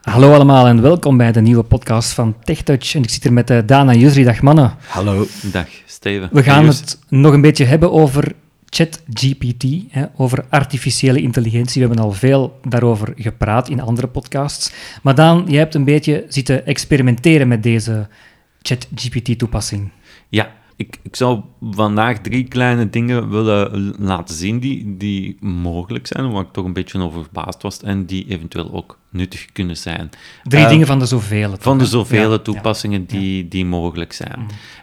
Hallo allemaal en welkom bij de nieuwe podcast van TechTouch. En ik zit hier met uh, Dana Jusri. Dag mannen. Hallo. Dag Steven. We gaan het nog een beetje hebben over ChatGPT, over artificiële intelligentie. We hebben al veel daarover gepraat in andere podcasts. Maar Daan, jij hebt een beetje zitten experimenteren met deze ChatGPT-toepassing. Ja, ik, ik zou vandaag drie kleine dingen willen laten zien die, die mogelijk zijn, waar ik toch een beetje over verbaasd was en die eventueel ook nuttig kunnen zijn. Drie uh, dingen van de zoveel. Van de zoveel toepassingen Die, die mogelijk zijn.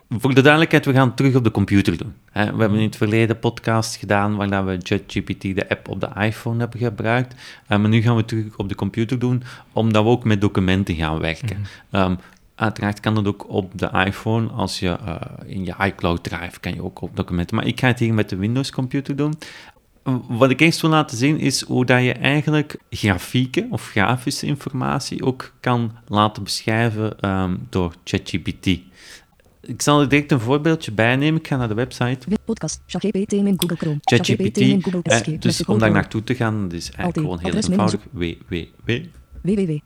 Mm. Voor de duidelijkheid, we gaan het terug op de computer doen. We hebben in het verleden podcasts gedaan waar we ChatGPT, de app op de iPhone, hebben gebruikt. Uh, maar nu gaan we het terug op de computer doen, omdat we ook met documenten gaan werken. Mm. Um, Uiteraard kan dat ook op de iPhone. Als je uh, in je iCloud Drive kan je ook op documenten. Maar ik ga het hier met de Windows computer doen. Wat ik eerst wil laten zien is hoe dat je eigenlijk grafieken of grafische informatie ook kan laten beschrijven um, door ChatGPT. Ik zal er direct een voorbeeldje bij nemen. Ik ga naar de website. Podcast, ChatGPT in Google Chrome. ChatGPT. Eh, dus om daar naartoe te gaan, dat is eigenlijk gewoon heel eenvoudig. www. www.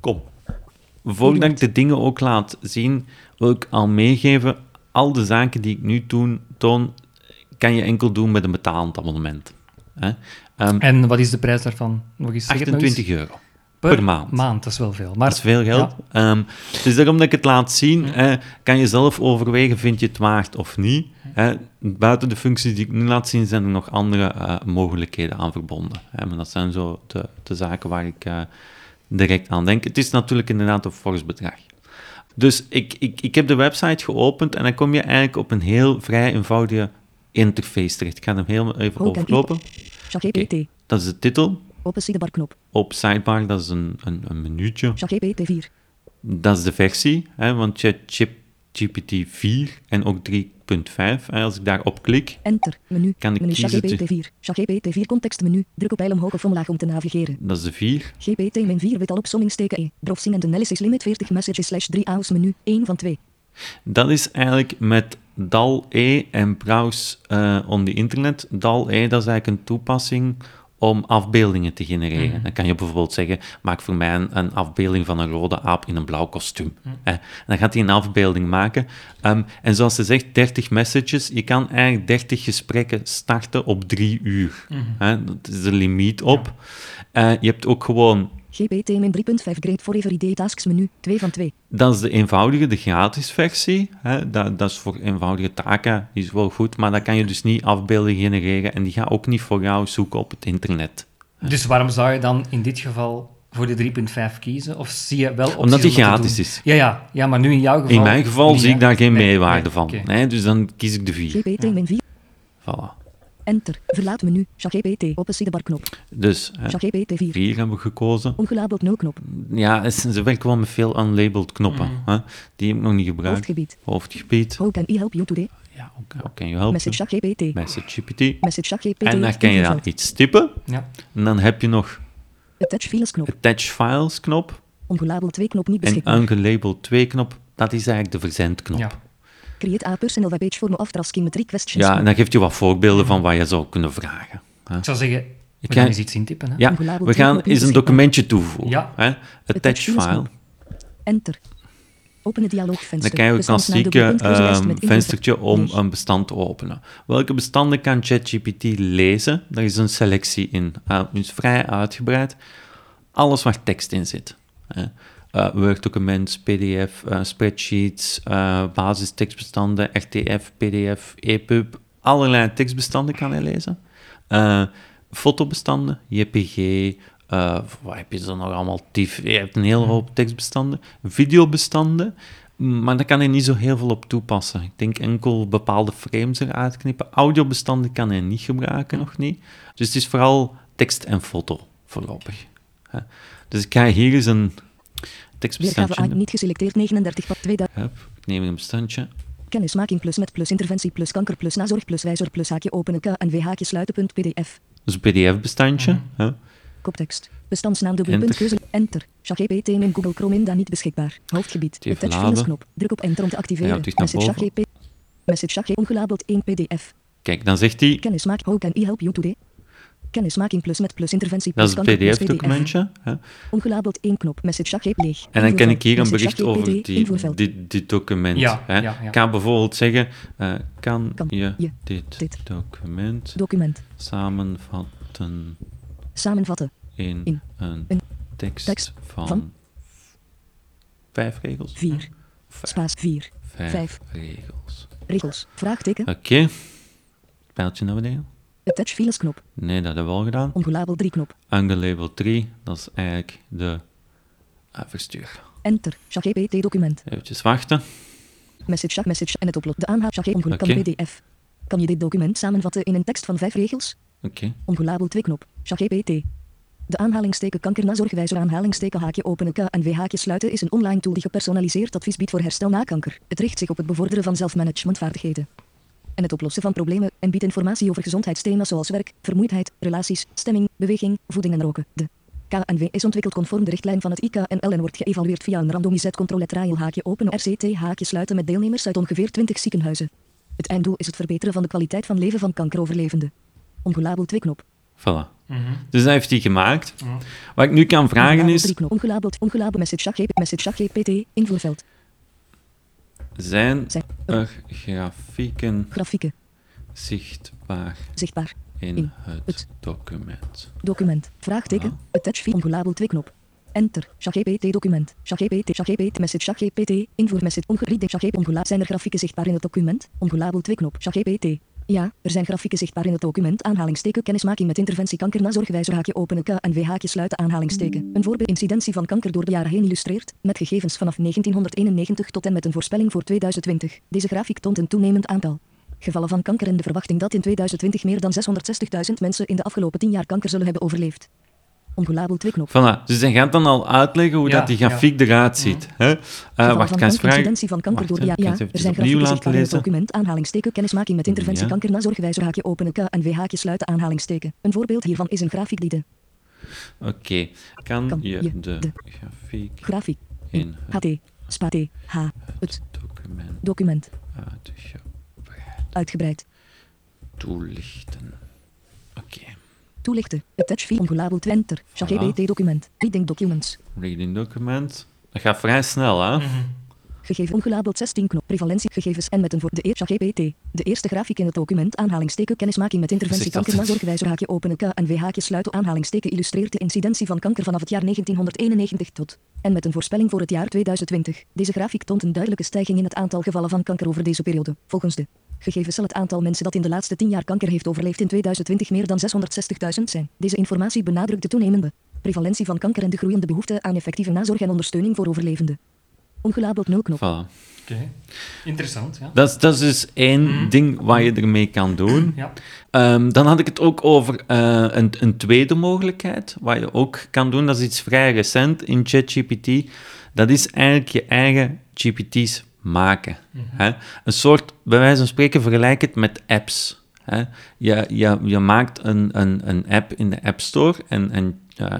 Kom. Voordat ik de dingen ook laat zien, wil ik al meegeven, al de zaken die ik nu doen, toon, kan je enkel doen met een betalend abonnement. Hè? Um, en wat is de prijs daarvan? Nog eens, 28 euro. Per, maand. maand. Dat is wel veel. Maar, dat is veel geld. Ja. Um, dus daarom dat ik het laat zien, kan je zelf overwegen, vind je het waard of niet. Hè. Buiten de functies die ik nu laat zien, zijn er nog andere uh, mogelijkheden aan verbonden. Hè. Maar dat zijn zo de, de zaken waar ik... Uh, direct aan denken. Het is natuurlijk inderdaad een fors bedrag. Dus ik, ik, ik heb de website geopend en dan kom je eigenlijk op een heel vrij eenvoudige interface terecht. Ik ga hem heel even overlopen. Okay. Dat is de titel. Open sidebar knop. Op sidebar, dat is een, een, een minuutje. ChatGPT 4. Dat is de versie, hè, want ChatGPT 4 en ook 3 5. Als ik daarop klik, Enter, menu, kan ik menu kiezen... GPT-4. GPT-4 contextmenu. Druk op pijl omhoog of omlaag om te navigeren. Dat is de 4. GPT-4 wit al opsommingsteken E. Browsing and analysis limit 40 messages slash 3 aus menu. 1 van 2. Dat is eigenlijk met DAL-E en Browse uh, on the internet. DAL-E, dat is eigenlijk een toepassing om afbeeldingen te genereren. Mhm. Dan kan je bijvoorbeeld zeggen, maak voor mij een, afbeelding van een rode aap in een blauw kostuum. Mm. dan gaat hij een afbeelding maken. Um, en zoals ze zegt, 30 messages. Je kan eigenlijk 30 gesprekken starten op drie uur. Mm dat is de limiet op. Ja. Uh, je hebt ook gewoon GPT min 3.5 Great for Everyday Tasks menu, 2 van 2. Dat is de eenvoudige, de gratis versie. Hè. Dat, dat, is voor eenvoudige taken, die is wel goed, maar dan kan je dus niet afbeeldingen genereren en die gaat ook niet voor jou zoeken op het internet. Dus waarom zou je dan in dit geval voor de 3.5 kiezen? Of zie je wel Omdat die gratis is. Ja, ja, ja, maar nu in jouw geval... In mijn geval zie ik daar geen meewaarde van. Nee, dus dan kies ik de 4. GPT min 4. Voilà. Enter. Verlaat menu. ChatGPT. Open sidebar knop. Dus, ChatGPT 4. 4 hebben we gekozen. Ongelabeld no knop. Ja, ze werken wel met veel unlabeled knoppen. Mm. Hè? Die heb ik nog niet gebruikt. Hoofdgebied. Hoofdgebied. How can I help you today? Ja, how can you help Message ChatGPT. Message GPT. Message ChatGPT. En dan kan je dan iets typen. Ja. En dan heb je nog... Attach files knop. Attach files knop. Ongelabeld 2 knop niet beschikbaar. En ungelabeld 2 knop, dat is eigenlijk de verzendknop. Ja. Create a personal webpage for no after met three questions. Ja, en dan geeft je wat voorbeelden van wat je zou kunnen vragen. Ik zou zeggen, we gaan eens iets intypen. Hè? Ja, we gaan eens een documentje toevoegen. Ja. Hè? Attach file. Enter. Open het dialoogvenster. Dan krijg je een klassieke um, venstertje om een bestand te openen. Welke bestanden kan ChatGPT lezen? Daar is een selectie in. Uh, is vrij uitgebreid. Alles waar tekst in zit. Hè? Uh, Word-documents, PDF, uh, spreadsheets, uh, basistekstbestanden, RTF, PDF, EPUB. Allerlei tekstbestanden kan hij lezen. fotobestanden, JPG, wat heb je dan nog allemaal? TIFF, je hebt een hele hoop tekstbestanden. Videobestanden, maar daar kan hij niet zo heel veel op toepassen. Ik denk enkel bepaalde frames eruit knippen. Audiobestanden kan hij niet gebruiken, nog niet. Dus het is vooral tekst en foto voorlopig. Dus ik ga hier eens een tekstbestandje. Niet geselecteerd 39 van 2000. Hup, ik neem een bestandje. Kennismaking plus met plus interventie plus kanker plus nazorg plus wijzer plus haakje openen k en v haakje sluiten punt pdf. Dus een pdf-bestandje. Mm -hmm. Koptekst. Bestandsnaam keuze. Enter. ChatGPT in Google Chrome in niet beschikbaar. Hoofdgebied. Attach knop. Druk op enter om te activeren. Message ChatGPT. Message ChatGPT ongelabeld 1 pdf. Kijk, dan zegt hij... Kennismaak. How can I help you today? Kennismaking plus met plus interventie Dat plus is het kanker plus PDF-documentje. Ongelabeld één knop. Message chakheep leeg. En dan kan ik hier een bericht over die, dit document. Ja, hè. ja, ja. Ik kan bijvoorbeeld zeggen, eh, kan, Kan je, je dit, dit document Document. samenvatten Samenvatten. in, In een, een tekst, tekst van, van vijf regels? vier. Vijf, Spaas vier. vijf vijf. regels. Regels. Vraagteken. Oké. Pijltje naar beneden. Attach files knop. Nee, dat hebben we al gedaan. Ongelabeld drie knop. Label 3, dat is eigenlijk de ah, verstuur. Enter. ChatGPT document. Even wachten. Message chat message en het upload. De aanhaal ChatGPT kan PDF. Kan je dit document samenvatten in een tekst van vijf regels? Oké. Ongelabeld twee knop. ChatGPT. De aanhalingsteken kankernazorgwijzer aanhalingsteken haakje openen K en V haakje sluiten is een online tool die gepersonaliseerd advies biedt voor herstel na kanker. Het richt zich op het bevorderen van zelfmanagementvaardigheden. En het oplossen van problemen en biedt informatie over gezondheidsthema's zoals werk, vermoeidheid, relaties, stemming, beweging, voeding en roken. De KNW is ontwikkeld conform de richtlijn van het IKNL en wordt geëvalueerd via een randomised controle trial haakje openen RCT haakje sluiten met deelnemers uit ongeveer 20 ziekenhuizen. Het einddoel is het verbeteren van de kwaliteit van leven van kankeroverlevenden. Ongelabeld twee knop. Voilà. Mhm. Dus dat heeft hij gemaakt. Wat ik nu kan vragen is, drie knop. Ongelabeld, ongelabeld message ChatGPT, message ChatGPT, invoerveld, zijn Zijn grafieken grafieken, zichtbaar zichtbaar, in in het het document? document, vraagteken, Ah. attach file, ongelabeld twee knop. Enter, ChatGPT document, ChatGPT, ChatGPT message ChatGPT, invoer message, ongereed, ChatGPT ongelabeld. Zijn er grafieken zichtbaar in het document? Ongelabeld twee knop, ChatGPT. Ja, er zijn grafieken zichtbaar in het document. Aanhalingsteken kennismaking met interventie kanker na zorgwijzer haakje openen K en haakje sluiten aanhalingsteken. Een voorbeeld incidentie van kanker door de jaren heen illustreerd, met gegevens vanaf 1991 tot en met een voorspelling voor 2020. Deze grafiek toont een toenemend aantal gevallen van kanker en de verwachting dat in 2020 meer dan 660.000 mensen in de afgelopen 10 jaar kanker zullen hebben overleefd. Ongelabeld twee knop. Voilà. Dus hij gaat dan al uitleggen hoe Ja, dat die ja. grafiek eruit ziet. Hè? Eh, Gevallen wacht, ga eens vragen. incidentie van kanker Wacht, door ja, er zijn grafieken laten in het lezen. document aanhalingsteken kennismaking met interventie Ja. kanker na zorgwijzer haakje openen K en V haakje sluiten aanhalingsteken. Een voorbeeld hiervan is een grafiek die de Oké. Kan, Kan je de, de grafiek grafiek in het HT spa T H het document document uitgebreid uitgebreid toelichten? Oké. Toelichten attach file ongelabeld enter ChatGPT document reading documents Reading document. Dat gaat vrij snel, hè? Gegeven ongelabeld 16 knop prevalientiegegevens en met een voor de eerste GPT. De eerste grafiek in het document aanhalingsteken kennismaking met interventie kanker na zorgwijzer haakje openen K en V haakje sluiten aanhalingsteken illustreert de incidentie van kanker vanaf het jaar 1991 tot en met een voorspelling voor het jaar 2020. Deze grafiek toont een duidelijke stijging in het aantal gevallen van kanker over deze periode. Volgens de gegevens zal het aantal mensen dat in de laatste 10 jaar kanker heeft overleefd in 2020 meer dan 660.000 zijn. Deze informatie benadrukt de toenemende prevalentie van kanker en de groeiende behoefte aan effectieve nazorg en ondersteuning voor overlevenden. Ongelabeld 0 knop. Voilà. Oké. Interessant, ja. Dat, is- dat is dus één ding wat je ermee kan doen. Ja. Ehm, dan had ik het ook over eh, een, een tweede mogelijkheid, wat je ook kan doen. Dat is iets vrij recent in ChatGPT. Dat is eigenlijk je eigen GPT's maken. hè. Een soort, bij wijze van spreken, vergelijk het met apps. Hè. Je, je, je maakt een, een, een app in de App Store en, en eh,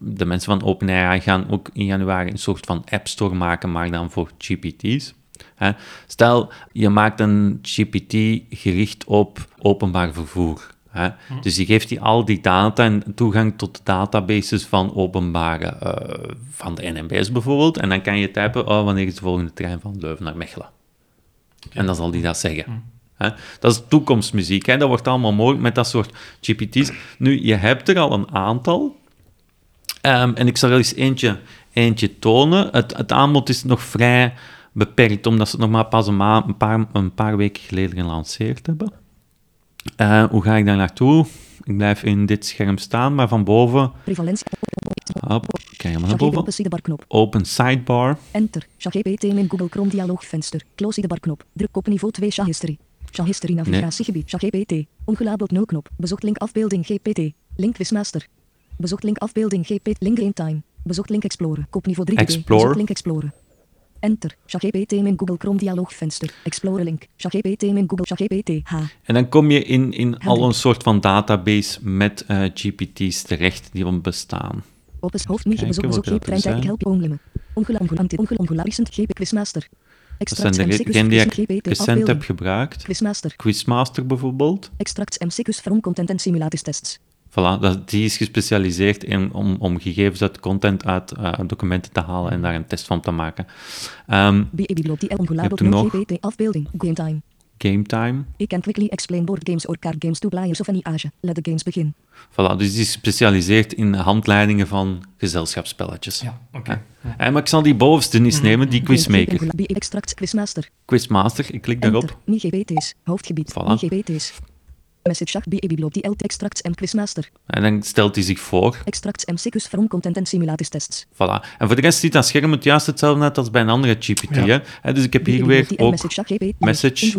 de mensen van OpenAI gaan ook in januari een soort van App Store maken, maar dan voor GPT's. Hè. Stel, je maakt een GPT gericht op openbaar vervoer. Hè. Dus je geeft die al die data en toegang tot databases van openbare, eh, van de NMBS bijvoorbeeld. En dan kan je typen, oh, wanneer is de volgende trein van Leuven naar Mechelen? En dan zal die dat zeggen. Hè? Dat is toekomstmuziek. Hè? Dat wordt allemaal mogelijk met dat soort GPT's. Nu, je hebt er al een aantal. Ehm, en ik zal er eens eentje, eentje tonen. Het, het aanbod is nog vrij beperkt, omdat ze het nog maar pas een, een, paar, een paar weken geleden gelanceerd hebben. Eh, hoe ga ik daar naartoe? Ik blijf in dit scherm staan, maar van boven... Prevalentie. Hop, kijk maar naar boven. open sidebar-knop. Open sidebar. Enter. ChatGPT in Google Chrome dialoogvenster. Close sidebar-knop. Druk op niveau 2 Chat History. Chat History navigatiegebied. ChatGPT. Ongelabeld 0 knop. Bezocht link afbeelding GPT. Link Quizmaster. Bezocht link afbeelding GPT. Link game time. Bezocht link Explorer. Kop niveau 3 Explore. Bezocht link Explorer. Enter. ChatGPT in Google Chrome dialoogvenster. Explorer link. ChatGPT in Google ChatGPT. H. En dan kom je in, in al een soort van database met eh, GPT's terecht die al bestaan. Hoofdmenu. Kijken Bezocht bezocht wat GP. dat Trein zijn. help je onglemme. Ongelam. Anti. Ongelam. Recent GP Quizmaster. Dat zijn Extracts de degenen die ik recent heb gebruikt. Quizmaster. Quizmaster bijvoorbeeld. Extracts MCQ's from content en simulatiestests. Voilà, dat, die is gespecialiseerd in, om, om gegevens uit content uit eh, documenten te halen en daar een test van te maken. Ehm er nog. GPT afbeelding. Game time. game time. Ik can quickly explain board games or card games to players of any age. Let the games begin. Voilà, dus die is gespecialiseerd in handleidingen van gezelschapsspelletjes. Ja, oké. Ja. Eh, maar ik zal die bovenste eens nemen, die quizmaker. BE extract quizmaster. Quizmaster, ik klik daarop. GPT's. Hoofdgebied. Voilà. Message shach BE bibliotheek extracts en quizmaster. En dan stelt hij zich voor. Extracts MCQ's from content en simulatis tests. Voilà. En voor de rest ziet dat scherm het juist hetzelfde uit als bij een andere GPT. Ja. Hè? Dus ik heb hier BE weer ook message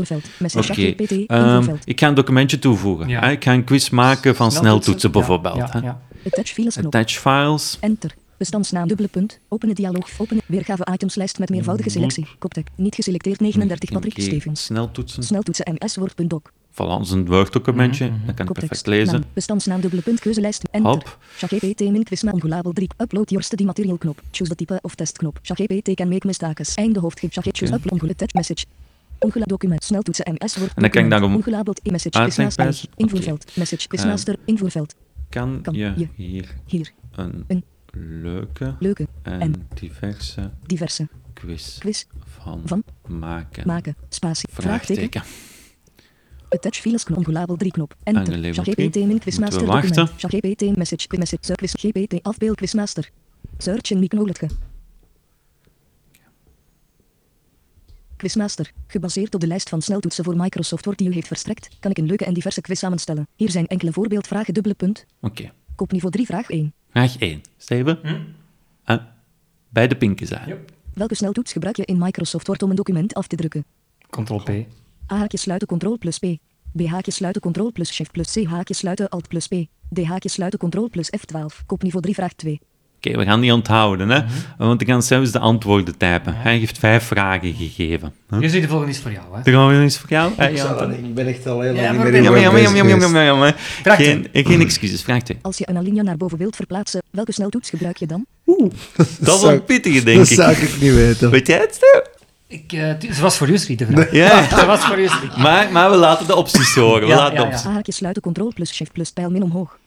Oké. Ehm, ik ga een documentje toevoegen. Ja. Hè? Ik ga een quiz maken van sneltoetsen bijvoorbeeld. Ja, hè? ja. Attach files. Attach files. Enter. Bestandsnaam dubbele punt. Openen dialoog. Openen. Weergave itemslijst met meervoudige selectie. Koptek. Niet geselecteerd 39 Patrick Stevens. Sneltoetsen. Sneltoetsen MS Word.doc. Voilà, dat is een Word-documentje. Mhm, Dat kan ik perfect lezen. Naam. Bestandsnaam dubbele punt. Keuzelijst. Enter. Hop. ChatGPT min quizma ongulabel 3. Upload your study material knop. Choose the type of test knop. ChatGPT can make mistakes. Einde hoofdgreep. ChatGPT choose upload ongulabel text message. Ongula document. Sneltoetsen MS Word. En dan kan ik daarom Quizmaster. wijzen. Invoerveld. Message. Quizmaster. Invoerveld. Kan, je, hier Hier. een, Een. leuke Leuke. en, en diverse Diverse. quiz, Quiz. van, Van. maken? Maken. Spatie. Vraagteken. Attach files knop. Ongulabel 3 knop. Enter. ChatGPT min quizmaster document. wachten. ChatGPT message. Message. Quiz. GPT afbeeld quizmaster. Search en knowledge. Quizmaster. Gebaseerd op de lijst van sneltoetsen voor Microsoft Word die u heeft verstrekt, kan ik een leuke en diverse quiz samenstellen. Hier zijn enkele voorbeeldvragen dubbele punt. Oké. Kopniveau 3 vraag 1. Vraag 1. Steven? Ah, bij de pinken zijn. Yep. Welke sneltoets gebruik je in Microsoft Word om een document af te drukken? Ctrl P. A haakje sluiten Ctrl plus P. B haakje sluiten Ctrl plus Shift plus C haakje sluiten Alt plus P. D haakje sluiten Ctrl plus F12. Kopniveau 3 vraag 2. Oké, we gaan die onthouden, hè? Want we gaan zelfs de antwoorden typen. Hij heeft vijf vragen gegeven. Huh? Je ziet de volgende is voor jou, hè? Gaan we eens voor jou. Ik, dat niet- ik ben echt al heel Ja, lang niet meer in ben- Jammer, jammer, jammer, Geen, geen excuses. Vraag 2. Als je een alinea naar boven wilt verplaatsen, welke sneltoets gebruik je dan? Dat is ik- een pittige, denk Dat ik. zou ik niet weten. Weet jij het, Steve? Ik, eh, ze was voor u, Sri, de vraag. Ja. Ze was voor u. Maar, maar we laten de opties horen. We Ja, laten ja, ja. opties. A haakje sluiten Ctrl plus Shift plus pijl min omhoog.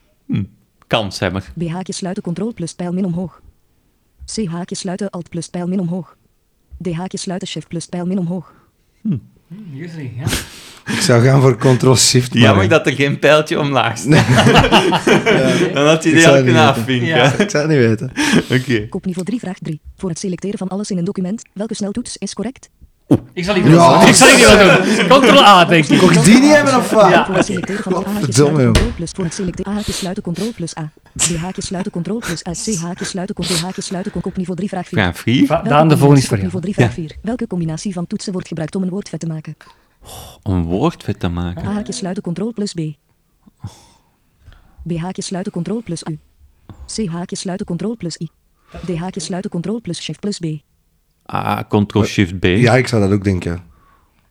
Kans hebben. B haakje sluiten Ctrl plus pijl min omhoog. C haakje sluiten Alt plus pijl min omhoog. D haakje sluiten Shift plus pijl min omhoog. Hier, Sri, ja. Ik zou gaan voor Ctrl-Shift. maar- Jammer dat er geen pijltje omlaag staat. Dan had je Ik die al kunnen afvinken. Ja. Ik zou het niet weten. Oké. Kopniveau 3 vraag 3. Voor het selecteren van alles in een document, welke sneltoets is correct? Ik zal die niet Ja. doen. Ik zal die niet doen. Ctrl A, denk ik. Kon ik die niet hebben of wat? Ja. Voor het selecteren van A haakje Godverdomme, sluiten joh. Ctrl plus voor het selecteren A haakje sluiten Ctrl plus A. B haakje sluiten Ctrl plus A. C haakje sluiten Ctrl haakje sluiten Ctrl kopniveau 3 vraag 4. Vraag 4. Va- Daan, de volgende is voor jou. Kopniveau 3 vraag 4. Welke combinatie van toetsen wordt gebruikt om een woord vet te maken? Om woord vet te A maken. haakje sluiten Ctrl plus B. B haakje sluiten Ctrl plus U. C haakje sluiten Ctrl plus I. D haakje sluiten Ctrl plus Shift plus B. Ah, Ctrl-Shift-B. Ja, ik zou dat ook denken.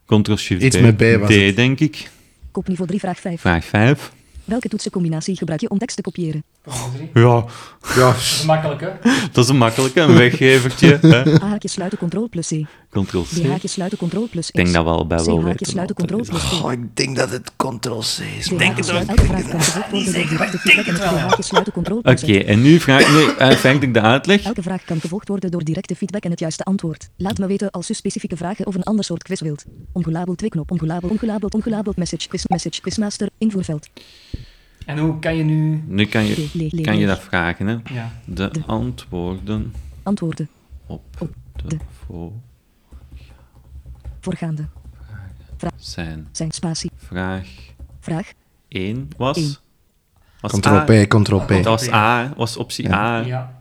Ctrl-Shift-B. Iets met B was D, het. denk ik. Kopniveau 3 vraag 5. Vraag 5. Welke toetsencombinatie gebruik je om tekst te kopiëren? Ja, Ja, Makkelijk, hè? dat is een makkelijke. Een weggevertje. hè. A haakje sluiten Ctrl plus C. Ctrl-C. B haakje sluiten Ctrl plus X. Ik denk dat C wel sluiten is. plus T. oh, ik denk dat het Ctrl-C is. D haakje sluiten elke vraag kan gevolgd worden door directe feedback en het plus Oké, en nu vraag nu, eh, vraag ik de uitleg. Elke vraag kan gevolgd worden door directe feedback en het juiste antwoord. Laat me weten als u specifieke vragen of een ander soort quiz wilt. Ongelabeld twee knop, ongelabeld, ongelabeld, ongelabeld, message, quiz, message, quizmaster, invoerveld. En hoe kan je nu... Nu kan je, kan je dat vragen, hè. Ja. De antwoorden Antwoorden, op Op de de- voor voorgaande, zijn. zijn spatie, Vraag vraag, 1 was... Eén. was A. Ctrl-P, Ctrl-P. Dat was A, was optie A. Ja.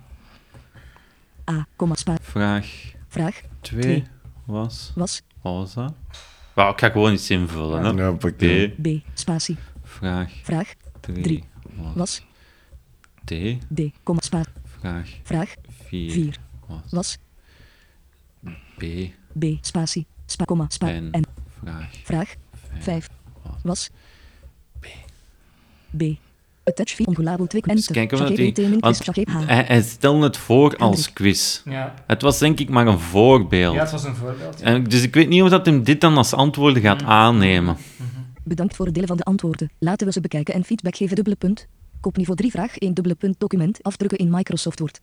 A, komma, spa, Vraag vraag, 2 Twee. was... was, dat? Wauw, ik ga gewoon iets invullen, hè. Ja, pak B. B, spatie, Vraag vraag, 3 Drie. was... D. D, komma, spa, Vraag vraag, 4 4, was... was, B. B, spatie, spa, komma, spa, En en. Vraag vraag, 5 5, was... was, B, attach fee, ongelabeld twee, Dus enter, kijken of dat die... hij, hij stelde het voor als quiz. Ja. Het was denk ik maar een voorbeeld. ja, het was een voorbeeld. En, dus ik weet niet of dat hem dit dan als antwoorden gaat aannemen. Bedankt voor het delen van de antwoorden. Laten we ze bekijken en feedback geven. Dubbele punt. Kopniveau 3 vraag 1 dubbele punt document afdrukken in Microsoft Word.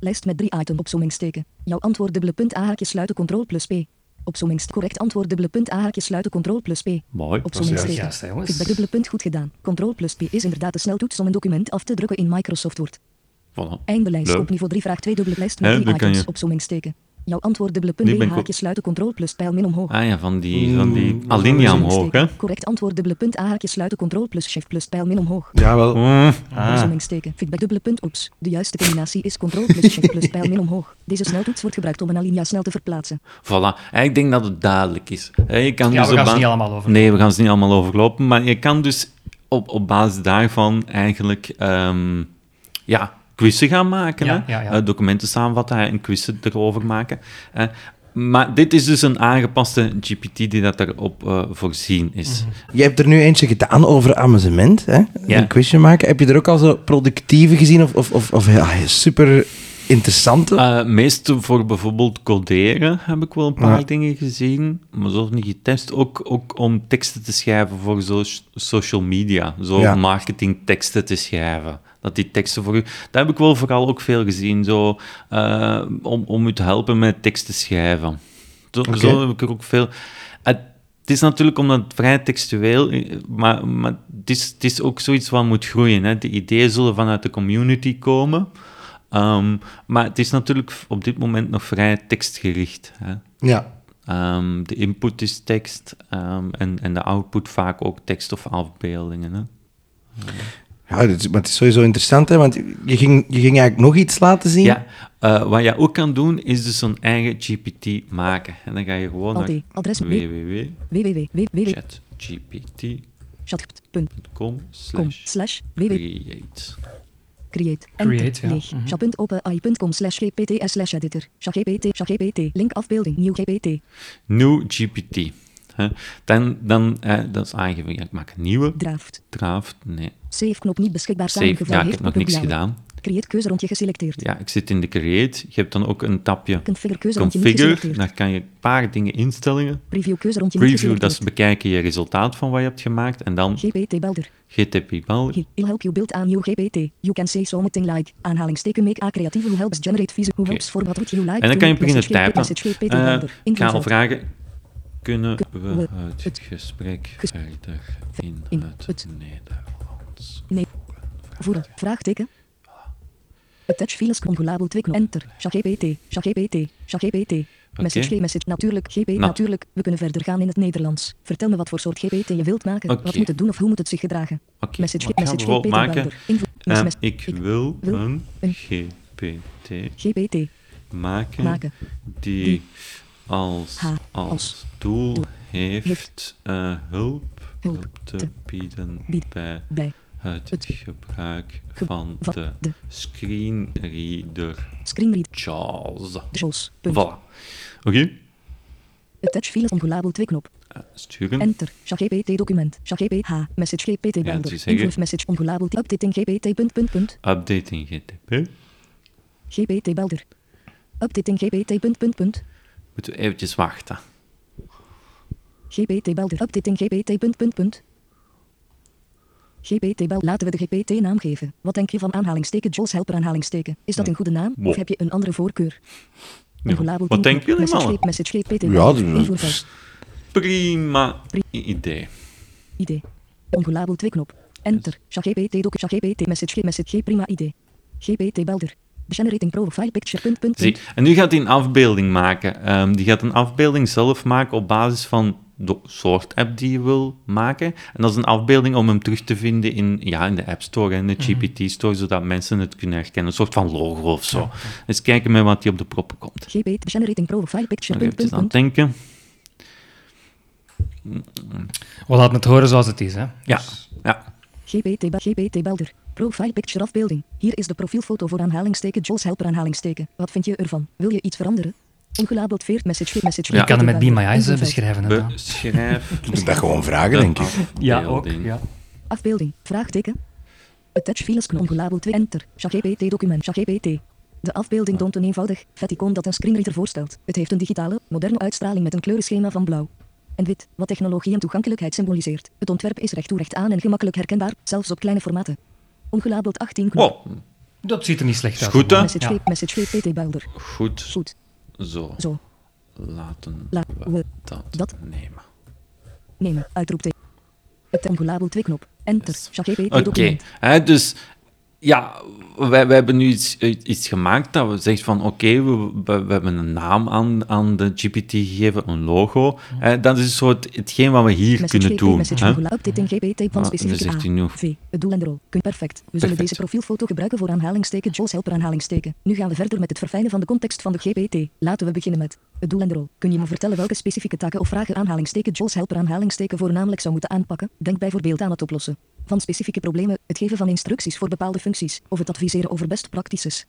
Lijst met drie item opzommingsteken. Jouw antwoord dubbele punt A haakje sluiten control plus P. Opzommingst correct antwoord dubbele punt A haakje sluiten control plus P. Mooi. Opzommingsteken. hè, jongens. Feedback dubbele punt goed gedaan. Control plus P is inderdaad de sneltoets om een document af te drukken in Microsoft Word. Voilà. Eindelijst Leuk. op niveau 3 vraag 2 dubbele lijst met Hè, drie dan kan items je- opzommingsteken. Jouw antwoord dubbele punt B haakje sluiten control plus pijl min omhoog. Ah ja, van die, van die Mm, alinea omhoog, hè? Correct antwoord dubbele punt A haakje sluiten control plus shift plus pijl min omhoog. Ja, wel. Mm, ah. Feedback dubbele punt oeps. De juiste combinatie is control plus shift plus pijl min omhoog. Deze sneltoets wordt gebruikt om een alinea snel te verplaatsen. Voilà. En ik denk dat het duidelijk is. Hè, Je kan Ja, dus we gaan ze niet allemaal over. Nee, we gaan ze niet allemaal overlopen. Maar je kan dus op, op basis daarvan eigenlijk ehm, ja, quizzen gaan maken. Ja, hè? ja, ja. Eh, documenten samenvatten en quizzen erover maken. Eh, maar dit is dus een aangepaste GPT die dat erop eh voorzien is. Mhm. Je hebt er nu eentje gedaan over amusement, hè? Ja. Een quizje maken. Heb je er ook al zo productieve gezien of, of, of, of ja, super interessante? Eh, meest voor bijvoorbeeld coderen heb ik wel een paar Ja. dingen gezien, maar zo niet getest. Ook, ook om teksten te schrijven voor zo social media, zo Ja. marketingteksten te schrijven. Dat die teksten voor u... Daar heb ik wel vooral ook veel gezien, zo, eh, om, om u te helpen met teksten schrijven. Zo, zo heb ik er ook veel... Het is natuurlijk omdat het vrij textueel is, maar, maar het, is, het is ook zoiets wat moet groeien. Hè. De ideeën zullen vanuit de community komen. Ehm, maar het is natuurlijk op dit moment nog vrij tekstgericht. Hè. ja. Ehm, de input is tekst ehm, en, en de output vaak ook tekst of afbeeldingen. Hè. Ja, dit maar het is sowieso interessant, hè? Want je ging, je ging eigenlijk nog iets laten zien. Ja, eh, wat je ook kan doen, is dus een eigen GPT maken. En dan ga je gewoon Alt, naar adres w- www.chatgpt.com www.chat.com slash slash www create. create Create, ja. Mhm. chat.openai.com slash gpt slash editor ChatGPT ChatGPT link afbeelding nieuw GPT Nieuw GPT. Hè. Dan, dan eh, dat is. Ja, ik maak een nieuwe draft draft. Nee, save knop niet beschikbaar save. Ja, ik heb nog niks gedaan. create keuzerondje geselecteerd Ja, ik zit in de create. Je hebt dan ook een tapje configure geselecteerd Daar kan je een paar dingen instellen. preview keuzerondje niet Preview, dat is bekijken je resultaat van wat je hebt gemaakt. En dan GPT Belder GTP bal. Here, I'll help you build a new GPT. You can say something like, aanhalingsteken make a creative who helps generate visual, who helps for what would you like En dan kan je beginnen typen. Belder. ik ga al vragen. Kunnen Kun- we het gesprek ges- verder in het Nederlands Nee. Voeren. Vraagteken. Attach files ongolabel 2 knop. Enter. ChatGPT. ChatGPT. ChatGPT. Message G message. Natuurlijk. GP. Nou. Natuurlijk. We kunnen verder gaan in het Nederlands. Vertel me wat voor soort GPT je wilt maken. Wat moet het doen of hoe moet het zich gedragen? Oké, Message wat ik message GPT maken. Ik wil wil een een GPT GPT. maken, Maken. die Die als, als doel heeft eh, hulp, te bieden bij het, het gebruik ge- van de de screenreader screenread. JAWS. Voilà. Oké, Attach files ongolabel 2 knop. Sturen. Enter. ChatGPT document. ChatGPT H. Message GPT Ja, het zeggen- Invulf message ongolabel. Updating GPT. Punt, punt, punt. Updating GTP. GPT Belder. Updating GPT. Punt, punt, punt. Moeten we eventjes wachten. GPT Belder. Updating GPT. Punt, punt, punt. GPT Bel. Laten we de GPT-naam geven. Wat denk je van aanhalingsteken Jules Helper aanhalingsteken? Is dat een goede naam? Wow. Of heb je een andere voorkeur? Ja, Wat 10 denken jullie, mannen? Message GPT Ja. Prima idee. ID. Ongolabel 2 knop. Enter. ChatGPT doc. ChatGPT message G message G prima ID. GPT Belder. Generating profile picture. Punt, punt, Zie, punt. en nu gaat hij een afbeelding maken. Ehm, die gaat een afbeelding zelf maken op basis van de soort app die je wil maken. En dat is een afbeelding om hem terug te vinden in, ja, in de App Store en de GPT Store, zodat mensen het kunnen herkennen. Een soort van logo of zo. Eens kijken met wat hij op de proppen komt. GPT generating profile picture. Punt, aan het punt. denken. We laten het horen zoals het is, hè. Ja, ja. GPT, GPT Belder. Profile picture afbeelding. Hier is de profielfoto voor aanhalingsteken Jules Helper aanhalingsteken. Wat vind je ervan? Wil je iets veranderen? Ongelabeld veert message message. Je kan hem met Be My Eyes eh, beschrijven. hè. Beschrijf Je moet dat gewoon vragen, denk ik. Ja, ook. afbeelding. Ja. Afbeelding. Vraagteken. Attach files knop ongelabeld 2 enter. ChatGPT document ChatGPT. De afbeelding toont een eenvoudig, vet icoon dat een screenreader voorstelt. Het heeft een digitale, moderne uitstraling met een kleurenschema van blauw en wit, wat technologie en toegankelijkheid symboliseert. Het ontwerp is recht toe recht aan en gemakkelijk herkenbaar, zelfs op kleine formaten. Ongelabeld 18 knop. Wow, Dat ziet er niet slecht uit. goed, hè? Message Ja. Message VPT Builder. goed. Goed. Zo, Zo. laten La- we dat, dat. nemen. Nemen. Uitroepteken. Het ongelabeld 2 knop. Enter. Oké, hè, dus ja, wij, wij hebben nu iets, iets gemaakt dat we zeggen van oké, we, we, we hebben een naam aan, aan de GPT gegeven, een logo. Hè, dat is zo het, hetgeen wat we hier Message kunnen VP, doen. message ongela- update in GPT van specifieke A. V. Het doel en de rol. Kun perfect. We zullen Perfect. deze profielfoto gebruiken voor aanhalingsteken Jules Helper aanhalingsteken. Nu gaan we verder met het verfijnen van de context van de GPT. Laten we beginnen met het doel en de rol. Kun je me vertellen welke specifieke taken of vragen aanhalingsteken Jules Helper aanhalingsteken voornamelijk zou moeten aanpakken? Denk bijvoorbeeld aan het oplossen van specifieke problemen, het geven van instructies voor bepaalde functies of het adviseren over best practices.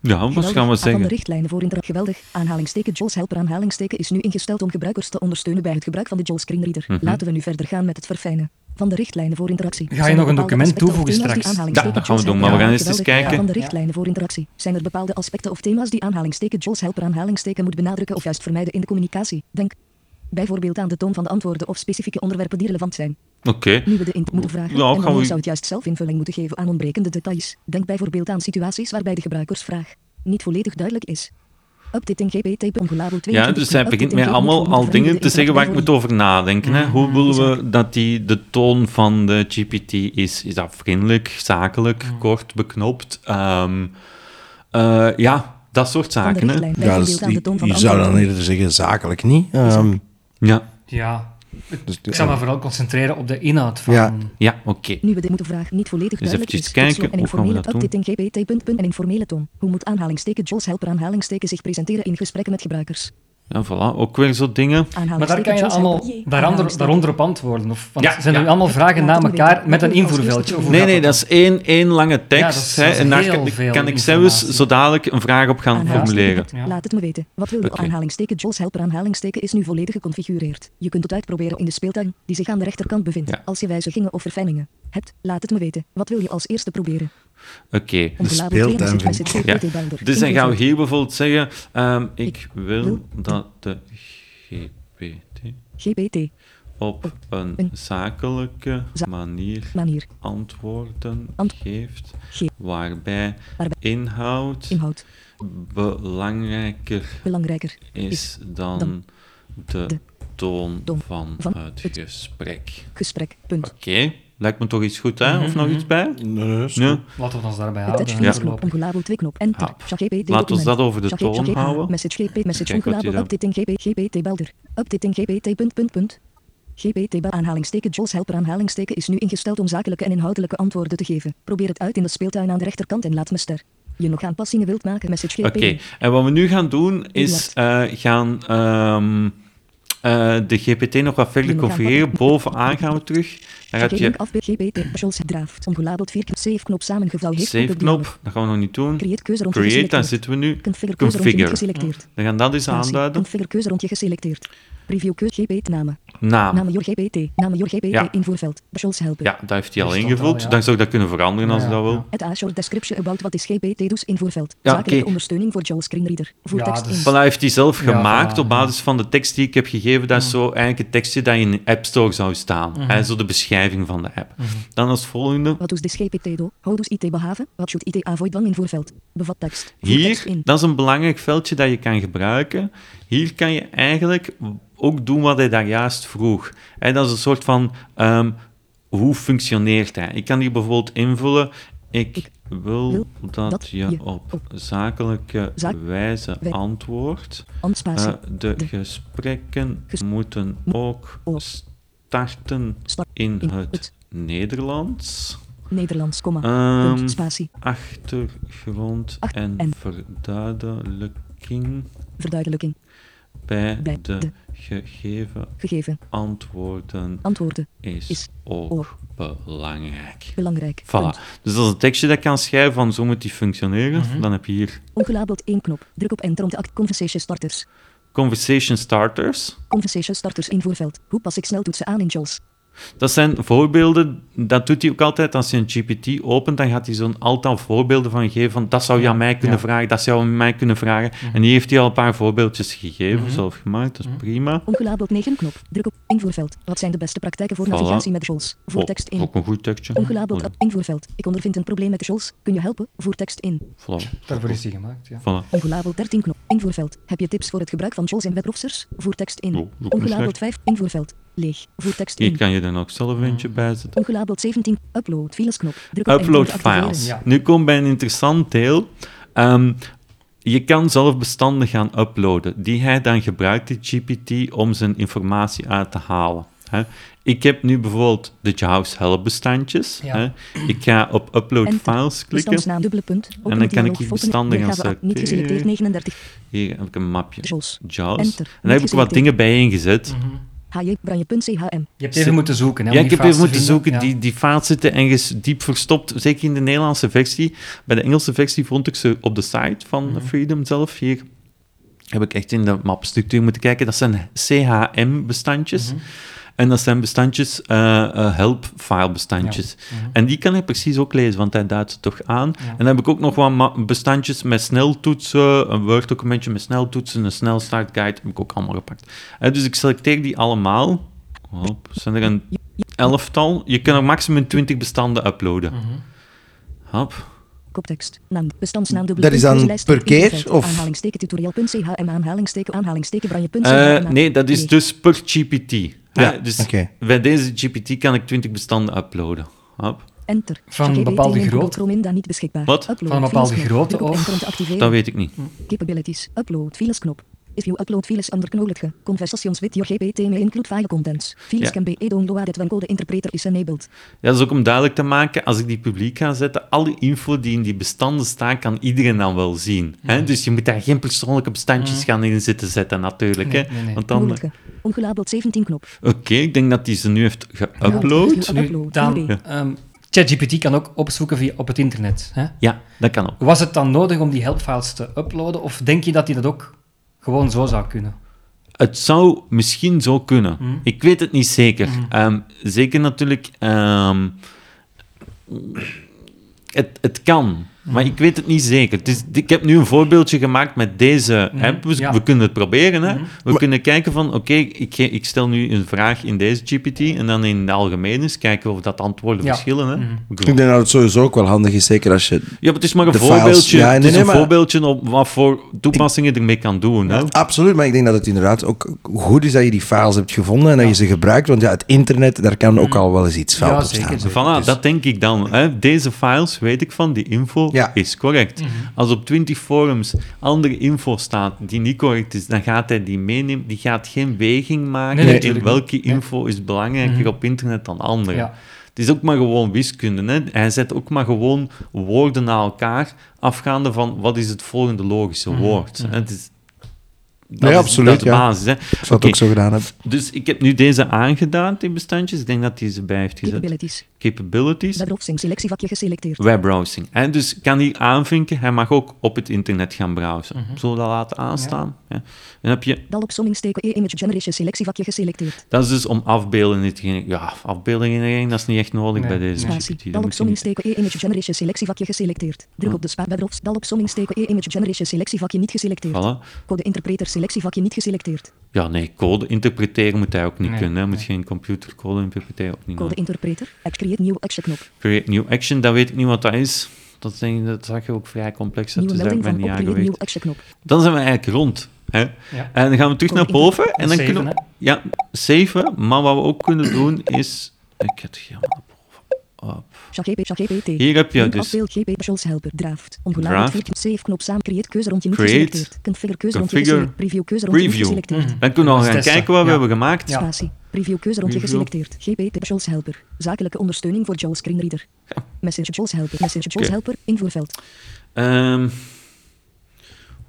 Ja, wat Geweldig. gaan we van de zeggen? richtlijnen voor inter geweldig. Aanhalingsteken Jules Helper aanhalingsteken is nu ingesteld om gebruikers te ondersteunen bij het gebruik van de Jules Screenreader. Mhm. Laten we nu verder gaan met het verfijnen van de richtlijnen voor interactie. Ga je nog een document toevoegen straks? Ja, dat gaan we doen, maar we gaan eens eens kijken. Van de richtlijnen voor interactie. Zijn er bepaalde aspecten of thema's die aanhalingsteken Jules Helper aanhalingsteken moet benadrukken of juist vermijden in de communicatie? Denk bijvoorbeeld aan de toon van de antwoorden of specifieke onderwerpen die relevant zijn. Oké, Nu we de input moeten vragen Ja, en wanneer we- zou het juist zelf invulling moeten geven aan ontbrekende details. Denk bijvoorbeeld aan situaties waarbij de gebruikersvraag niet volledig duidelijk is. Updating GPT ongelabeld 22. ja, dus hij begint mij allemaal al dingen te zeggen waar ik moet over nadenken. Hè. Hoe willen we dat die, de toon van de GPT is? Is dat vriendelijk, zakelijk, kort, beknopt? Ehm, eh, ja, dat soort zaken. Hè. Ja, dus je, zou dan eerder zeggen zakelijk niet. Ehm, Ja, Ja, dus, ik zou me vooral concentreren op de inhoud van... Ja. ja oké. Nu we de moeten vraag niet volledig Dus duidelijk is. kijken, slot we informele updating GPT punt, punt en informele toon. Hoe moet aanhalingsteken Jules Helper aanhalingsteken zich presenteren in gesprekken met gebruikers? Ja, voilà, ook weer zo dingen. Maar daar kan je allemaal daaronder, daaronder op antwoorden. Of, want Ja, zijn er ja. allemaal vragen na elkaar met een invoerveldje? Nee, nee, dat is één, één lange tekst. Ja, dat is- hè, dat is en daar kan, ik zelfs zo dadelijk een vraag op gaan formuleren. Ja. Laat het me weten. Wat wil je Oké. aanhalingsteken Jules Helper aanhalingsteken is nu volledig geconfigureerd. Je kunt het uitproberen in de speeltuin die zich aan de rechterkant bevindt. Ja. Als je wijzigingen of verfijningen hebt, laat het me weten. Wat wil je als eerste proberen? Oké. Ja. Dus dan gaan we hier bijvoorbeeld zeggen: ehm, ik Ik wil wil dat de GPT GPT op een een zakelijke za- manier manier antwoorden Ant- geeft, ge- waarbij waarbij inhoud inhoud belangrijker belangrijker is dan dan de de toon van van het het gesprek. gesprek. Punt. Oké, lijkt me toch iets goed, hè? Mhm, Of nog iets bij? nee, Ja. goed. Laten we ons daarbij houden. voorlopig. ongelabeld twee knop, enter. Ja. ChatGPT Laten we dat over de toon houden. Message GP, message dan- updating GP, GPT belder. Updating GPT, punt, punt, punt. GPT bel aanhalingsteken Jules Helper aanhalingsteken is nu ingesteld om zakelijke en inhoudelijke antwoorden te geven. Probeer het uit in de speeltuin aan de rechterkant en laat me ster. Je nog aanpassingen wilt maken, message GP. Oké, en wat we nu gaan doen is eh, gaan ehm, eh, de GPT nog wat verder configureren. Bovenaan gaan we terug. Dan Oké, je draft, ongelabeld 4 save knop samengevouwen save knop, dat gaan we nog niet doen. Create keuze rond je Create, daar zitten we nu. Configure geselecteerd. Dan gaan we dat eens aanduiden. Configure keuze rond je geselecteerd. Preview keuze GPT namen. Naam. Namen Jor GPT. Namen Jor GPT Ja. invoerveld. Jules helpen. Ja, dat heeft hij al ingevuld. al, ja. Dan zou ik dat kunnen veranderen als Ja, je dat wil. Het A short description about wat is GPT dus invoerveld. Ja, Zakelijke oké. ondersteuning voor Jules Screenreader. Voer Ja, tekst dus- in. Voilà, heeft hij zelf Ja, gemaakt op basis van de tekst die ik heb gegeven. Dat is zo eigenlijk het tekstje dat in de App Store zou staan. Mhm. En zo de beschrijving van de app. Dan als volgende. Wat doet de GPT do? How does IT behaven? Wat should IT avoid dan invoerveld? Bevat tekst. Voer tekst Hier, in. dat is een belangrijk veldje dat je kan gebruiken. Hier kan je eigenlijk ook doen wat hij daar juist vroeg. En dat is een soort van, ehm, hoe functioneert hij? Ik kan hier bijvoorbeeld invullen, ik, Ik wil wil dat, dat je je op op zakelijke zaak- wijze wij- antwoordt. Eh, de, de gesprekken ges- moeten ook starten start in in het het Nederlands. Nederlands, komma. Ehm, punt, spatie. achtergrond Ach- en, en- verduidelijking Verduidelijking. Bij, Bij de, de- gegeven Gegeven. antwoorden Antwoorden. is, is ook ook belangrijk. Belangrijk. Voilà. Punt. Dus dat is een tekstje dat ik kan schrijven van zo moet die functioneren. Mhm. Dan heb je hier Ongelabeld één knop. Druk op enter om te act conversation starters. conversation starters. Conversation starters invoerveld. Hoe pas ik sneltoetsen aan in Jules? Dat zijn voorbeelden, dat doet hij ook altijd. Als je een GPT opent, dan gaat hij zo'n aantal voorbeelden van geven. Van, dat zou je aan mij kunnen Ja. vragen, dat zou je aan mij kunnen vragen. En hier heeft hij al een paar voorbeeldjes gegeven, zelf gemaakt. Dat is prima. Ongelabeld 9 knop. Druk op invoerveld. Wat zijn de beste praktijken voor Voilà. navigatie met de JOLS? Voer Oh, tekst in. ook een goed tekstje. Ongelabeld Oh, app invoerveld. Ik ondervind een probleem met de JOLS. Kun je helpen? Voer tekst in. Voilà. Daarvoor is die gemaakt, ja. Voilà. Ongelabeld 13 knop. Invoerveld. Heb je tips voor het gebruik van JOLS in webbrowsers? Voer tekst in. Oh, Ongelabeld slecht. 5 invoerveld. Leeg. Hier kan je dan ook zelf eentje bij zetten. Ongelabeld 17. Upload files knop. Druk op Upload en files. Ja. Nu we bij een interessant deel. Ehm, je kan zelf bestanden gaan uploaden, die hij dan gebruikt, die GPT, om zijn informatie uit te halen. Hè. Ik heb nu bijvoorbeeld de JAWS help bestandjes. Ja. Hè. Ik ga op upload Enter. files klikken. Bestandsnaam dubbele punt. Open dan kan ik hier bestanden gaan selecteren. geselecteerd 39. Hier heb ik een mapje. JAWS. Enter. En daar heb ik wat dingen bijeengezet. HJ Branje.chm. Je hebt even moeten zoeken. Hè, Ja, ik heb even te moeten vinden. zoeken. Ja. Die, die zitten ergens diep verstopt. Zeker in de Nederlandse versie. Bij de Engelse versie vond ik ze op de site van Mhm. Freedom zelf. Hier heb ik echt in de mapstructuur moeten kijken. Dat zijn CHM-bestandjes. Mhm. En dat zijn bestandjes, eh eh, help-file-bestandjes. Mhm. En die kan hij precies ook lezen, want hij duidt ze toch aan. En dan heb ik ook nog wat ma- bestandjes met sneltoetsen, een Word-documentje met sneltoetsen, een snelstartguide, heb ik ook allemaal gepakt. Eh, dus ik selecteer die allemaal. Hop, zijn er een elftal. Je kan er maximum 20 bestanden uploaden. Mhm. Hop. Koptekst. Naam. Bestandsnaam dubbele Dat is dan per keer, of? Aanhalingsteken tutorial.chm aanhalingsteken aanhalingsteken branje.chm. Eh, nee, dat is dus per GPT. Hè. Ja, dus oké. bij deze GPT kan ik 20 bestanden uploaden. Hop. Enter. Van een bepaalde grootte? Niet beschikbaar. Wat? Upload Van een bepaalde grootte of-. Dat weet ik niet. Capabilities. Upload files knop. If you upload files under knowledge conversations with your GPT may include file contents. Files Ja. can be downloaded when code interpreter is enabled. Ja, dat is ook om duidelijk te maken, als ik die publiek ga zetten, alle info die in die bestanden staat, kan iedereen dan wel zien. Hè? Dus je moet daar geen persoonlijke bestandjes gaan in zitten zetten, natuurlijk. Nee, hè? nee, nee. Want dan... Ongelabeld 17 knop. Oké, ik denk dat hij ze nu heeft geüpload. Nu, Upload. dan, Ja. ehm, ChatGPT kan ook opzoeken via, op het internet. Hè? Ja, dat kan ook. Was het dan nodig om die helpfiles te uploaden? Of denk je dat hij dat ook gewoon zo zou kunnen? Het zou misschien zo kunnen. Mhm. Ik weet het niet zeker. Ehm, zeker natuurlijk... ehm, het, het kan, maar Mhm. ik weet het niet zeker. Het is, ik heb nu een voorbeeldje gemaakt met deze app. Dus Mhm. Ja. We kunnen het proberen. Hè? We Maar- kunnen kijken van, oké, ik, ik stel nu een vraag in deze GPT en dan in de algemeen eens kijken of dat antwoorden Ja. verschillen. Hè? Mhm. Ik denk dat het sowieso ook wel handig is, zeker als je... Ja, maar het is maar een voorbeeldje. ja, het nee, is nee, een maar- voorbeeldje op wat voor toepassingen je ermee kan doen. Hè? Absoluut, maar ik denk dat het inderdaad ook goed is dat je die files hebt gevonden en dat je ze gebruikt, want ja, het internet, daar kan ook al wel eens iets fout Ja, op zeker, staan. zeker. Voilà, Dus- dat denk ik dan. Hè. Deze files, weet ik van, die info Ja. is correct. Mhm. Als op 20 forums andere info staat die niet correct is, dan gaat hij die meenemen. Die gaat geen weging maken Nee, in welke niet. Nee. info is belangrijker op internet dan andere. Ja. Het is ook maar gewoon wiskunde. Hè. Hij zet ook maar gewoon woorden naar elkaar, afgaande van wat is het volgende logische woord. Hè. Het is, dat Nee, is, absoluut, Dat is de ja. basis. Hè. Ik zou het Oké, ook zo gedaan hebben. Dus ik heb nu deze aangedaan, die bestandjes. Ik denk dat hij ze bij heeft gezet. Capabilities. Webbrowsing selectievakje geselecteerd. Webbrowsing. En dus kan hij aanvinken, hij mag ook op het internet gaan browsen. Zullen we dat laten aanstaan? Ja. Dan heb je, Dal op steken e-image generation selectievakje geselecteerd. dat is dus om afbeeldingen te genereren. Ja, afbeeldingen genereren, dat is niet echt nodig Nee, bij deze. Spatie. Dat Dal op steken e-image generation selectievakje geselecteerd. Druk op de spa webbrowse. Dal op steken e-image generation selectievakje niet geselecteerd. Voilà. Code interpreter selectievakje niet geselecteerd. Ja, nee, code interpreteren moet hij ook niet Nee, kunnen. Hij moet nee. geen computercode interpreteren ook niet. Code maken. interpreter. Create new action knop. Create new action, dat weet ik niet wat dat is. Dat, denk ik, dat zag je ook vrij complex uit, Nieuwe dus daar melding ben ik van niet op aan create geweest. Dan zijn we eigenlijk rond. Hè? Ja. En dan gaan we terug naar boven. En dan Saven, kunnen we... hè? Ja, saven. Maar wat we ook kunnen doen is... Ik heb het hier helemaal. Op. Hier heb je dus... Helper. Draft. Save knop samen. Create keuze rondje niet Create. geselecteerd. Configure keuze rondje. Preview keuze rondje geselecteerd. Dan kunnen we al Dat gaan kijken wat we hebben gemaakt. Ja. Spatie. Preview keuze rondje Preview. geselecteerd. GP Specials Helper. Zakelijke ondersteuning voor JAWS Screenreader. Message JAWS Helper. Message Oké. Helper. Invoerveld. Ehm,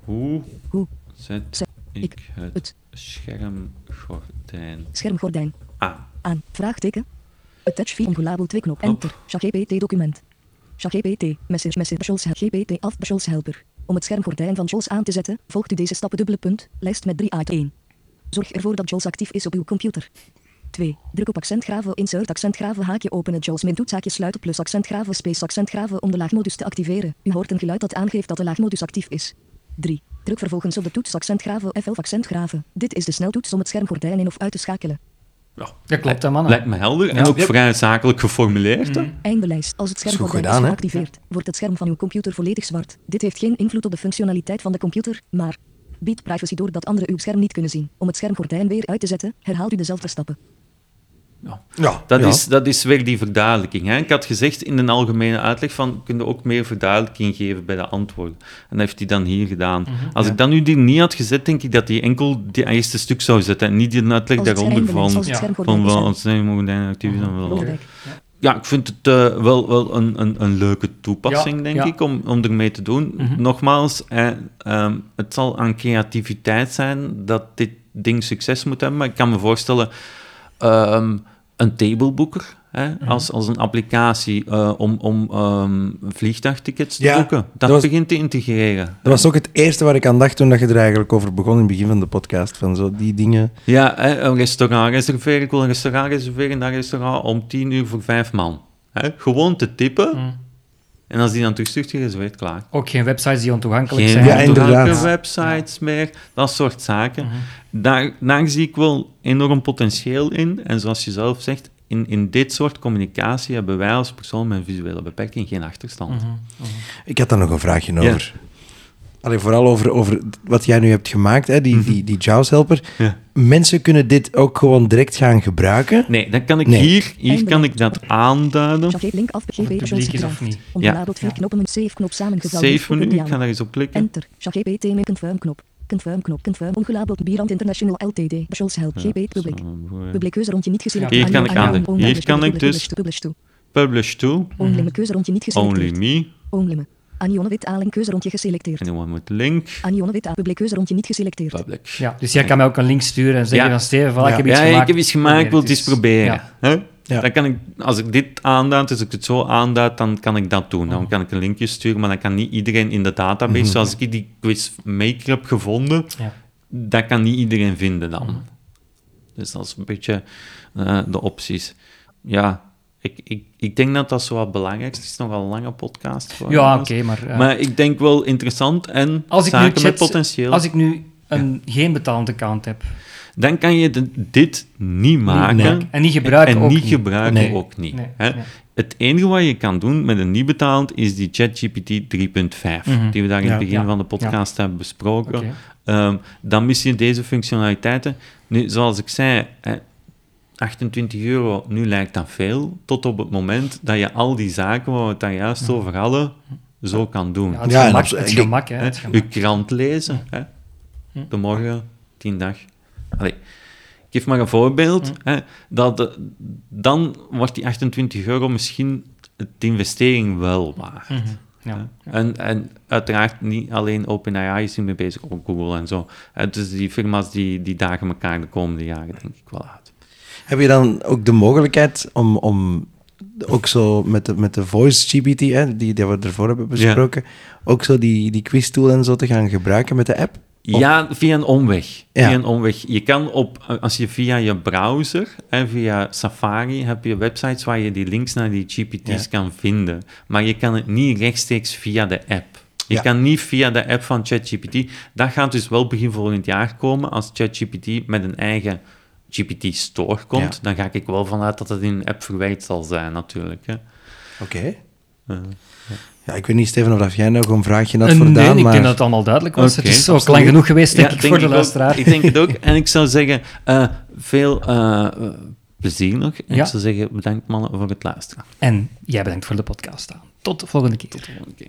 hoe Hoe. zet Zet ik het het schermgordijn schermgordijn aan? aan? Vraagteken. Attach file ongelabeld 2 knop. Enter. ChatGPT document. ChatGPT. Message message Helper. GPT af JAWS Helper. Om het schermgordijn van JAWS aan te zetten, volgt u deze stappen dubbele punt. Lijst met 3 uit 1. Zorg ervoor dat JAWS actief is op uw computer. 2. Druk op accent graven, insert accent graven, haakje openen, Jaws min toetshaakje sluiten plus accent graven, space accent graven om de laagmodus te activeren. U hoort een geluid dat aangeeft dat de laagmodus actief is. 3. Druk vervolgens op de toets accent graven, F11 accent graven. Dit is de sneltoets om het schermgordijn in of uit te schakelen. Ja, Dat klopt, hè, mannen. lijkt me helder en Ja. ook Yep. vrij zakelijk geformuleerd. Eindelijst. Als het is, gedaan, hè? geactiveerd, wordt het scherm van uw computer volledig zwart. Dit heeft geen invloed op de functionaliteit van de computer, maar biedt privacy doordat anderen uw scherm niet kunnen zien. Om het schermgordijn weer uit te zetten, herhaalt u dezelfde stappen. Ja. Ja, Dat, ja. is, dat is weer die verduidelijking. Hè? Ik had gezegd in een algemene uitleg van, kun je ook meer verduidelijking geven bij de antwoorden. En dat heeft hij dan hier gedaan. Mhm. Als ik dat nu die niet had gezet, denk ik dat hij enkel die eerste stuk zou zetten en niet die uitleg daaronder van, van wel, mogen zijn actief zijn. wel. Lodewijk. Ja, ik vind het eh, wel, wel een, een, een leuke toepassing, Ja, denk ja. ik, om, om ermee te doen. Mhm. Nogmaals, eh, ehm, het zal aan creativiteit zijn dat dit ding succes moet hebben, maar ik kan me voorstellen, ehm, een tablebooker, hè, Mhm. als, als een applicatie eh, om, om ehm, vliegtuigtickets te Ja, boeken, dat, dat was- begint te integreren. Dat was ook het eerste waar ik aan dacht toen dat je er eigenlijk over begon in het begin van de podcast. Van zo die dingen. Ja, hè, een restaurant reserveren, ik wil een restaurant reserveren dat restaurant om tien uur voor vijf man. Hè, gewoon te tippen, Mhm. En als die dan terugstuurt, gereserveerd, klaar. Ook geen websites die ontoegankelijk Geen zijn. Ja, ontoegankelijke inderdaad. websites meer, dat soort zaken. Mhm. daar, daar zie ik wel enorm potentieel in. En zoals je zelf zegt, in, in dit soort communicatie hebben wij als persoon met een visuele beperking geen achterstand. Mhm. Ik had daar nog een vraagje Ja. Allee, vooral over, over wat jij nu hebt gemaakt, hè, die, die, die JAWS-helper. Ja. Mensen kunnen dit ook gewoon direct gaan gebruiken. Nee, dan kan ik Nee. hier, hier kan ik dat aanduiden. Link af, GB publiek is of niet. Ongelabeld vier Ja. knoppen met save knop samengevouwen. Save menu, ik ga daar eens op klikken. Enter. Chagé PT met confirm knop. Confirm knop. Confirm. Ongelabeld Bierand International LTD. Bachelors help. GB public. Public keuze rondje niet geselecteerd. Hier kan ik aan- hier Publish, kan ik dus- Publish to. Publish to, Only me keuze rondje niet geselecteerd. only me, Only me. Anione wit Alen keuze rondje geselecteerd. anyone with link, Anione wit A public keuze rondje niet geselecteerd. public. Ja, dus jij kan mij ook een link sturen en zeggen Ja. van Steven, voilà, Ja. ik heb iets Ja, gemaakt. ik heb iets gemaakt, ik wil het eens proberen. Ja. Hè? Ja. Dan kan ik, als ik dit aanduid, dus als ik het zo aanduid, dan kan ik dat doen. Dan kan ik een linkje sturen, maar dan kan niet iedereen in de database, zoals ik die quizmaker heb gevonden, Ja. dat kan niet iedereen vinden dan. Dus dat is een beetje eh, de opties. Ja, ik, ik, ik denk dat dat zo wat belangrijk is. Het is nog een lange podcast. voor Ja, oké, maar... Maar ik denk wel interessant en als ik nu met chat- potentieel. Als ik nu een geen betalend account heb Dan kan je de- dit niet maken. nee. en niet gebruiken en ook niet niet. gebruiken Nee. ook niet. Nee, hè. nee. Het enige wat je kan doen met een niet betaald is die ChatGPT 3.5, Mhm. die we daar in Ja. het begin Ja. van de podcast hebben besproken. Ehm, dan mis je deze functionaliteiten. Nu, zoals ik zei, hè, 28 euro, nu lijkt dat veel, tot op het moment dat je al die zaken waar we het daar juist over hadden, zo kan doen. Ja, het Ja, en gemak, het gemak, hè. Het krant lezen, hè. de morgen, tien dag. Allee, ik geef maar een voorbeeld. Hè, dat de- dan wordt die 28 euro misschien de investering wel waard. Mhm. Ja. En, en uiteraard niet alleen OpenAI is hiermee bezig, ook Google en zo. Dus die firma's die, die dagen elkaar de komende jaren, denk ik wel uit. Heb je dan ook de mogelijkheid om, om ook zo met de, met de voice GPT, hè, die, die we ervoor hebben besproken, ook zo die, die quiz tool en zo te gaan gebruiken met de app? Of- Ja, via een omweg. Ja. Via een omweg. Je kan op, als je via je browser, en via Safari, heb je websites waar je die links naar die GPT's Ja. kan vinden. Maar je kan het niet rechtstreeks via de app. Je Ja. kan niet via de app van ChatGPT. Dat gaat dus wel begin volgend jaar komen als ChatGPT met een eigen GPT-store komt. Ja. Dan ga ik wel vanuit dat het in een app verwerkt zal zijn, natuurlijk. Hè. Oké. Eh, Ja, ik weet niet, Steven, of dat jij nog een vraagje had Eh, voor nee, Daan, ik maar... denk dat het allemaal duidelijk was. Oké, het is ook lang genoeg geweest, denk Ja, ik, voor de ook. luisteraar. Ik denk het ook. En ik zou zeggen, eh, veel plezier nog. En Ja. ik zou zeggen, bedankt mannen voor het luisteren. En jij bedankt voor de podcast. Tot de volgende keer. Tot de volgende keer.